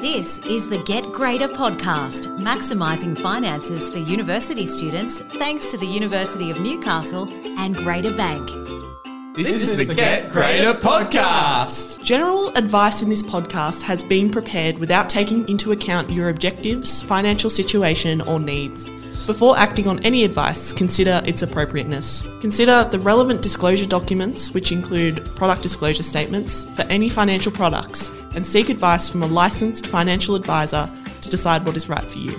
This is the Get Greater podcast, maximising finances for university students thanks to the University of Newcastle and Greater Bank. This, is, the Get Greater podcast. General advice in this podcast has been prepared without taking into account your objectives, financial situation, or needs. Before acting on any advice, consider its appropriateness. Consider the relevant disclosure documents, which include product disclosure statements for any financial products, and seek advice from a licensed financial advisor to decide what is right for you.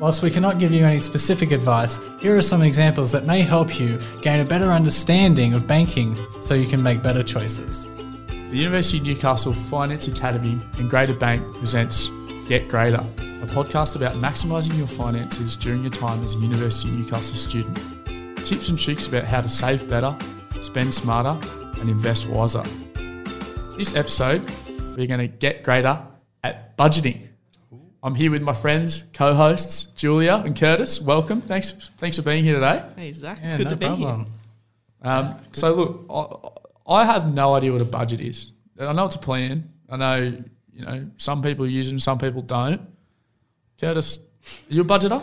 Whilst we cannot give you any specific advice, here are some examples that may help you gain a better understanding of banking so you can make better choices. The University of Newcastle Finance Academy and Greater Bank presents Get Greater, a podcast about maximising your finances during your time as a University of Newcastle student. Tips and tricks about how to save better, spend smarter, and invest wiser. This episode, we're going to get greater at budgeting. I'm here with my friends, co-hosts Julia and Curtis. Welcome. Thanks, thanks for being here today. Hey, Zach, it's Yeah, good no to be problem. here. Um, so look, I, I have no idea what a budget is. I know it's a plan. I know you know some people use them, some people don't. Curtis, are you a budgeter?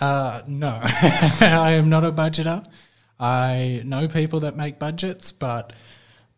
Uh, no, I am not a budgeter. I know people that make budgets, but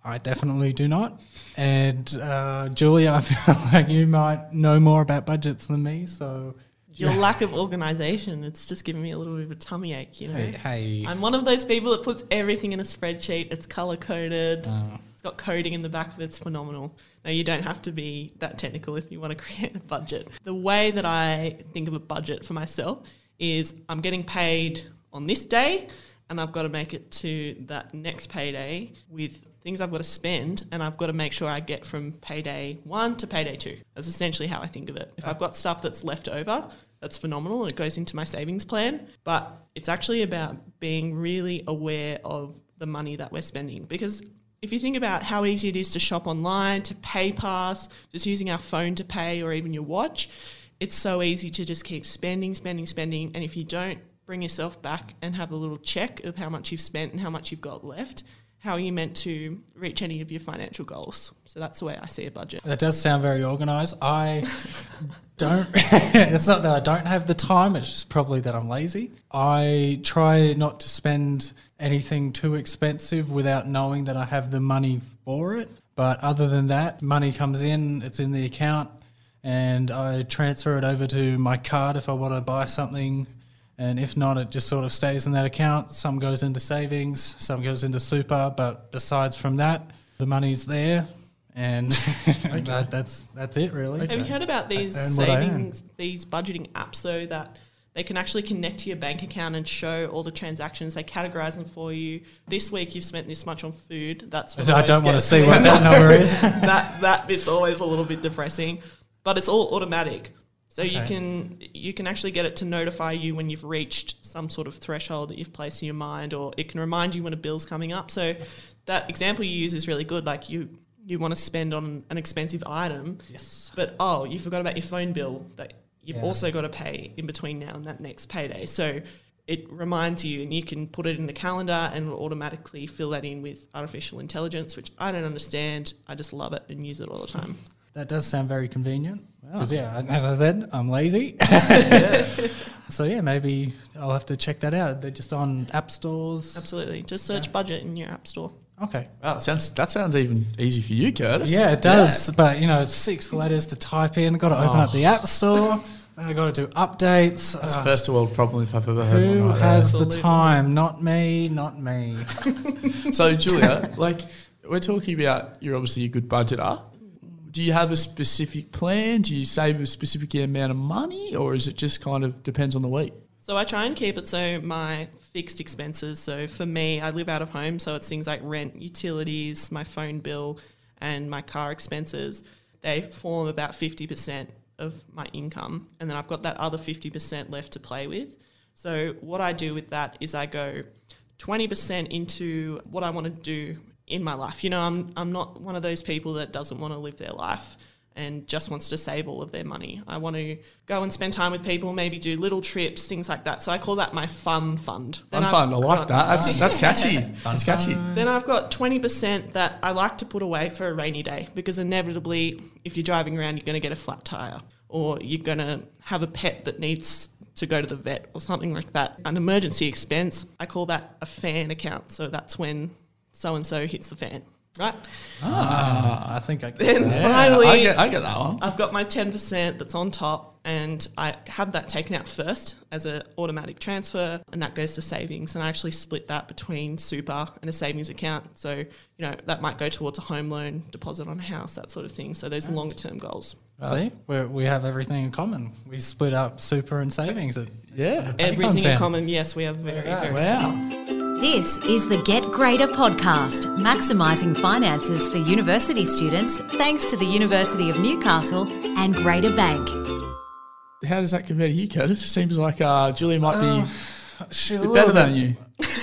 I definitely do not. And uh, Julia, I feel like you might know more about budgets than me. So, Your lack of organisation, it's just giving me a little bit of a tummy ache, you know. hey, hey I'm one of those people that puts everything in a spreadsheet. It's color coded. uh, It's got coding in the back of it. It's phenomenal. Now, you don't have to be that technical if you want to create a budget. The way that I think of a budget for myself is I'm getting paid on this day and I've got to make it to that next payday with things I've got to spend and I've got to make sure I get from payday one to payday two. That's essentially how I think of it. If I've got stuff that's left over, that's phenomenal. It goes into my savings plan, but it's actually about being really aware of the money that we're spending because if you think about how easy it is to shop online, to pay pass, just using our phone to pay or even your watch, it's so easy to just keep spending, spending, spending. And if you don't bring yourself back and have a little check of how much you've spent and how much you've got left, how are you meant to reach any of your financial goals? So that's the way I see a budget. that does sound very organised. I don't. it's not that I don't have the time. It's just probably that I'm lazy. I try not to spend anything too expensive without knowing that I have the money for it. But other than that, money comes in. It's in the account, and I transfer it over to my card if I want to buy something. And if not, it just sort of stays in that account. Some goes into savings, some goes into super. But besides from that, the money's there, and that, that's that's it really. Have you heard about these And what I earn. savings, these budgeting apps though that they can actually connect to your bank account and show all the transactions. They categorize them for you. This week you've spent this much on food. That's what I don't want to see what that number is. that that bit's always a little bit depressing, but it's all automatic. So you can you can actually get it to notify you when you've reached some sort of threshold that you've placed in your mind, or it can remind you when a bill's coming up. So that example you use is really good. Like you you want to spend on an expensive item, Yes. but oh, you forgot about your phone bill that you've Yeah. also got to pay in between now and that next payday. So it reminds you, and you can put it in the calendar and it'll automatically fill that in with artificial intelligence, which I don't understand. I just love it and use it all the time. That does sound very convenient. Because yeah, as I said, I'm lazy. so yeah, maybe I'll have to check that out. They're just on app stores. Absolutely. Just search budget in your app store. Okay. Wow, that sounds that sounds even easy for you, Curtis. Yeah, it does. But you know, six letters to type in. Got to open up the app store. Then I got to do updates. That's Uh, a first world problem if I've ever heard who one. Right has Absolutely. the time? Not me. Not me. So Julia, like we're talking about, you're obviously a good budgeter. Do you have a specific plan? Do you save a specific amount of money, or is it just kind of depends on the week? So I try and keep it so my fixed expenses. So for me, I live out of home, so it's things like rent, utilities, my phone bill, and my car expenses. They form about fifty percent of my income, and then I've got that other fifty percent left to play with. So what I do with that is I go twenty percent into what I want to do in my life. You know, I'm I'm not one of those people that doesn't want to live their life. And just wants to save all of their money. I want to go and spend time with people, maybe do little trips, things like that. So I call that my fun fund. Fun I've fun. I like got- that. That's that's catchy. That's catchy. Then I've got 20% that I like to put away for a rainy day because inevitably, if you're driving around, you're going to get a flat tire or you're going to have a pet that needs to go to the vet or something like that. An emergency expense, I call that a fan account. So that's when so and so hits the fan, right? Ah, I think I Then Yeah, finally, I get I get that one. I've got my 10% that's on top and I have that taken out first as an automatic transfer and that goes to savings and I actually split that between super and a savings account. So, you know, that might go towards a home loan, deposit on a house, that sort of thing. So those longer term goals. See, we we have everything in common. We split up super and savings. At Yeah. Everything in common, yes, we have very, Yeah. very Wow. This is the Get Greater podcast, maximising finances for university students thanks to the University of Newcastle and Greater Bank. How does that compare to you, Curtis? Seems like uh, Julia might be She's a bit better than you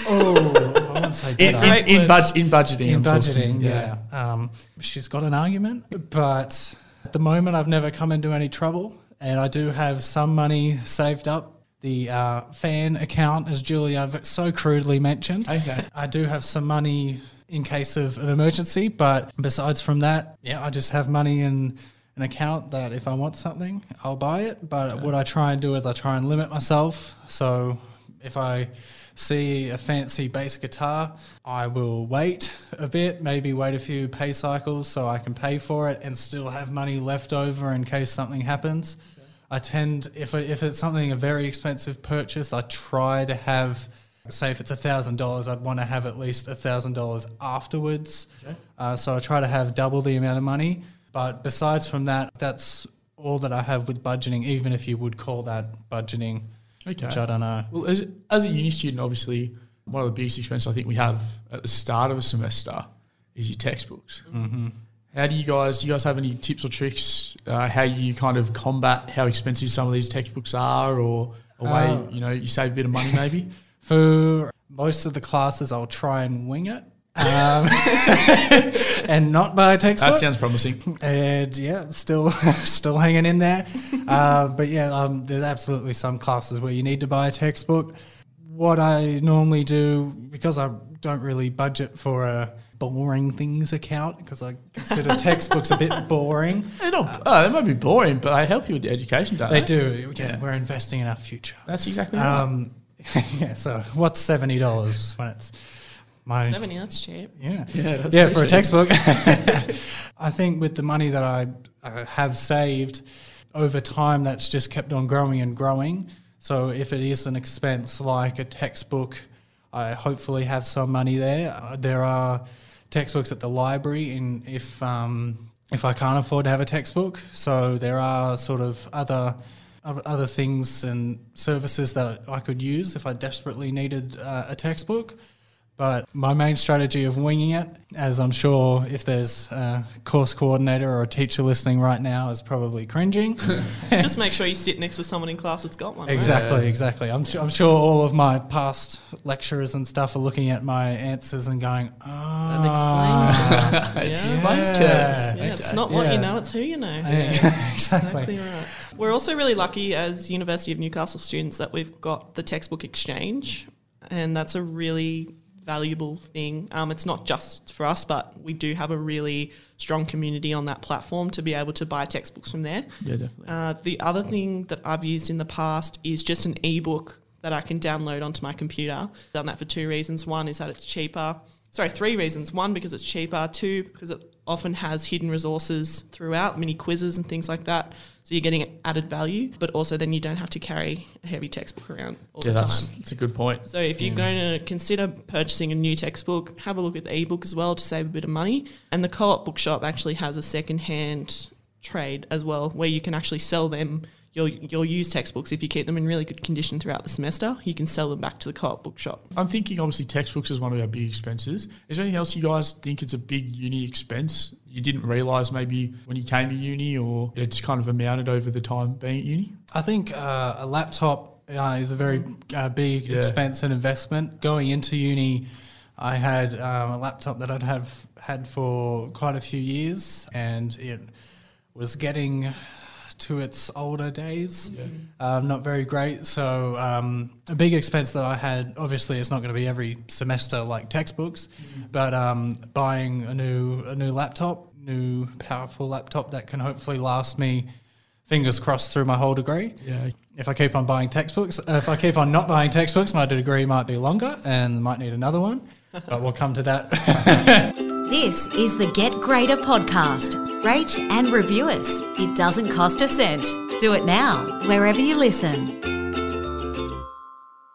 Oh, I wouldn't say in better. in, Great in, word. in budgeting. in I'm talking, budgeting, yeah. Um, she's got an argument, but at the moment, I've never come into any trouble, and I do have some money saved up. The uh, fan account, as Julia so crudely mentioned, Okay. I do have some money in case of an emergency, but besides from that, yeah, I just have money in an account that if I want something, I'll buy it. But what I try and do is I try and limit myself. So if I see a fancy bass guitar, I will wait a bit, maybe wait a few pay cycles so I can pay for it and still have money left over in case something happens. I tend, if, if it's something a very expensive purchase, I try to have, say, if it's a thousand dollars, I'd want to have at least a thousand dollars afterwards. Uh, so I try to have double the amount of money. But besides from that, that's all that I have with budgeting, even if you would call that budgeting, Okay. which I don't know. Well, as, as a uni student, obviously, one of the biggest expenses I think we have at the start of a semester is your textbooks. Mm-hmm. How do you guys, do you guys have any tips or tricks uh, how you kind of combat how expensive some of these textbooks are or a way, Uh, you know, you save a bit of money maybe? For most of the classes, I'll try and wing it. Um, and not buy a textbook. That sounds promising. and yeah, still still hanging in there. uh, but yeah, um, there's absolutely some classes where you need to buy a textbook. What I normally do, because I don't really budget for a boring things account, because I consider textbooks a bit boring. They're not, oh, they might be boring, but they help you with education, don't they? They do. Yeah, we're investing in our future. That's exactly right. Um, yeah. So what's seventy dollars when it's my 70, that's cheap. Yeah, Yeah, that's yeah, very for a textbook. I think with the money that I uh, have saved over time, that's just kept on growing and growing. So if it is an expense like a textbook, I hopefully have some money there. Uh, there are textbooks at the library, and if um, if I can't afford to have a textbook, so there are sort of other other things and services that I could use if I desperately needed uh, a textbook. But my main strategy of winging it, as I'm sure if there's a course coordinator or a teacher listening right now, is probably cringing. Just make sure you sit next to someone in class that's got one. exactly, Yeah. exactly. I'm, su- I'm sure all of my past lecturers and stuff are looking at my answers and going, ah. That It Yeah. explains Yeah. Yeah, it's not what Yeah. you know, it's who you know. exactly. Exactly right. We're also really lucky as University of Newcastle students that we've got the textbook exchange, and that's a really valuable thing. Um, it's not just for us, but we do have a really strong community on that platform to be able to buy textbooks from there. Yeah, definitely. Uh, the other thing that I've used in the past is just an ebook that I can download onto my computer. Done that for two reasons. One is that it's cheaper. Sorry, three reasons. One, because it's cheaper. Two, because it often has hidden resources throughout, mini quizzes and things like that. So you're getting added value, but also then you don't have to carry a heavy textbook around all yeah, the that's, time. that's a good point. So if you're mm. going to consider purchasing a new textbook, have a look at the ebook as well to save a bit of money. And the co-op bookshop actually has a second-hand trade as well, where you can actually sell them your your used textbooks if you keep them in really good condition throughout the semester. You can sell them back to the co-op bookshop. I'm thinking obviously textbooks is one of our big expenses. Is there anything else you guys think it's a big uni expense you didn't realise maybe when you came to uni or it's kind of amounted over the time being at uni? I think uh, a laptop uh, is a very uh, big Yeah. expense and investment. Going into uni, I had um, a laptop that I'd have had for quite a few years, and it was getting to its older days. Um, not very great. So um, a big expense that I had, obviously, it's not going to be every semester like textbooks, but um, buying a new a new laptop, new powerful laptop that can hopefully last me, fingers crossed, through my whole degree. Yeah. If I keep on buying textbooks, uh, if I keep on not buying textbooks, my degree might be longer and might need another one. But we'll come to that. This is the Get Greater podcast. Rate and review us. It doesn't cost a cent. Do it now, wherever you listen.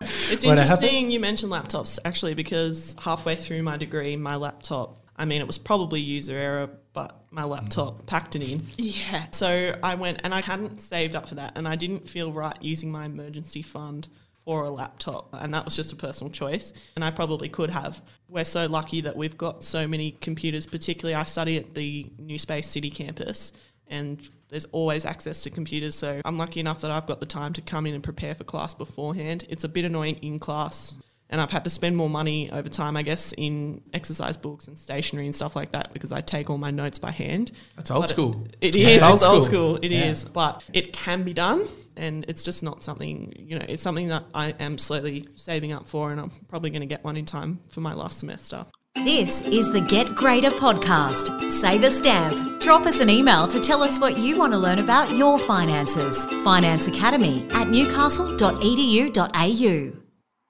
It's When it interesting you mentioned laptops actually because halfway through my degree, my laptop, I mean, it was probably user error, but my laptop packed it in. Yeah. So I went and I hadn't saved up for that and I didn't feel right using my emergency fund for a laptop. And that was just a personal choice. And I probably could have. We're so lucky that we've got so many computers, particularly I study at the NUspace City campus and there's always access to computers. So I'm lucky enough that I've got the time to come in and prepare for class beforehand. It's a bit annoying in class. And I've had to spend more money over time, I guess, in exercise books and stationery and stuff like that because I take all my notes by hand. That's old But school. It Yeah, it's old It's old school. school. It is, Yeah. But it can be done. And it's just not something, you know, it's something that I am slowly saving up for. And I'm probably going to get one in time for my last semester. This is the Get Greater podcast. Save a stamp. Drop us an email to tell us what you want to learn about your finances. Finance Academy at newcastle.edu.au.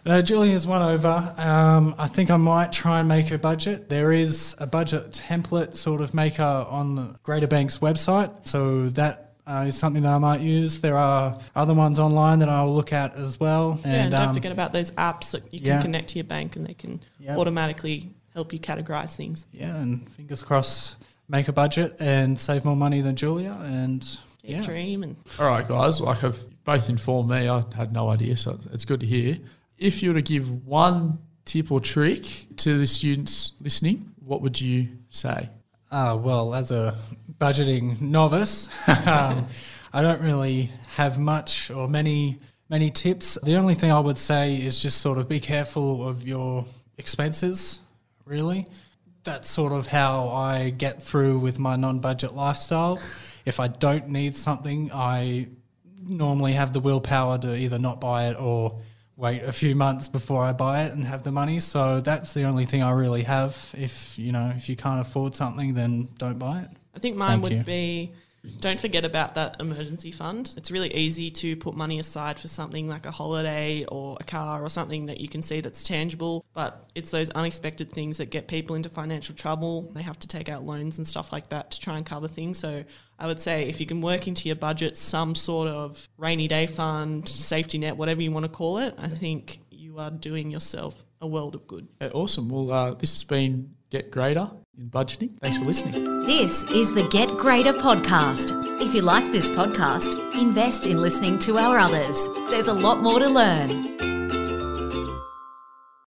No, Julia's won over. Um, I think I might try and make a budget. There is a budget template sort of maker on the Greater Banks website, so that uh, is something that I might use. There are other ones online that I'll look at as well. yeah, and don't um, forget about those apps that you can yeah. connect to your bank and they can Yeah. automatically help you categorize things. yeah, and fingers crossed, make a budget and save more money than Julia. And yeah, Dream and All right, guys. Like I've both informed me, I had no idea, so it's good to hear. If you were to give one tip or trick to the students listening, what would you say? Uh, well, as a budgeting novice, um, I don't really have much or many many tips. The only thing I would say is just sort of be careful of your expenses. Really, that's sort of how I get through with my non-budget lifestyle. If I don't need something, I normally have the willpower to either not buy it or wait a few months before I buy it and have the money. So that's the only thing I really have. If you know, if you can't afford something, then don't buy it. I think mine Thank would you. be don't forget about that emergency fund. It's really easy to put money aside for something like a holiday or a car or something that you can see that's tangible, but it's those unexpected things that get people into financial trouble. They have to take out loans and stuff like that to try and cover things. So I would say if you can work into your budget some sort of rainy day fund, safety net, whatever you want to call it, I think you are doing yourself a world of good. Awesome. Well, uh, this has been Get Greater in Budgeting. Thanks for listening. This is the Get Greater podcast. If you liked this podcast, invest in listening to our others. There's a lot more to learn.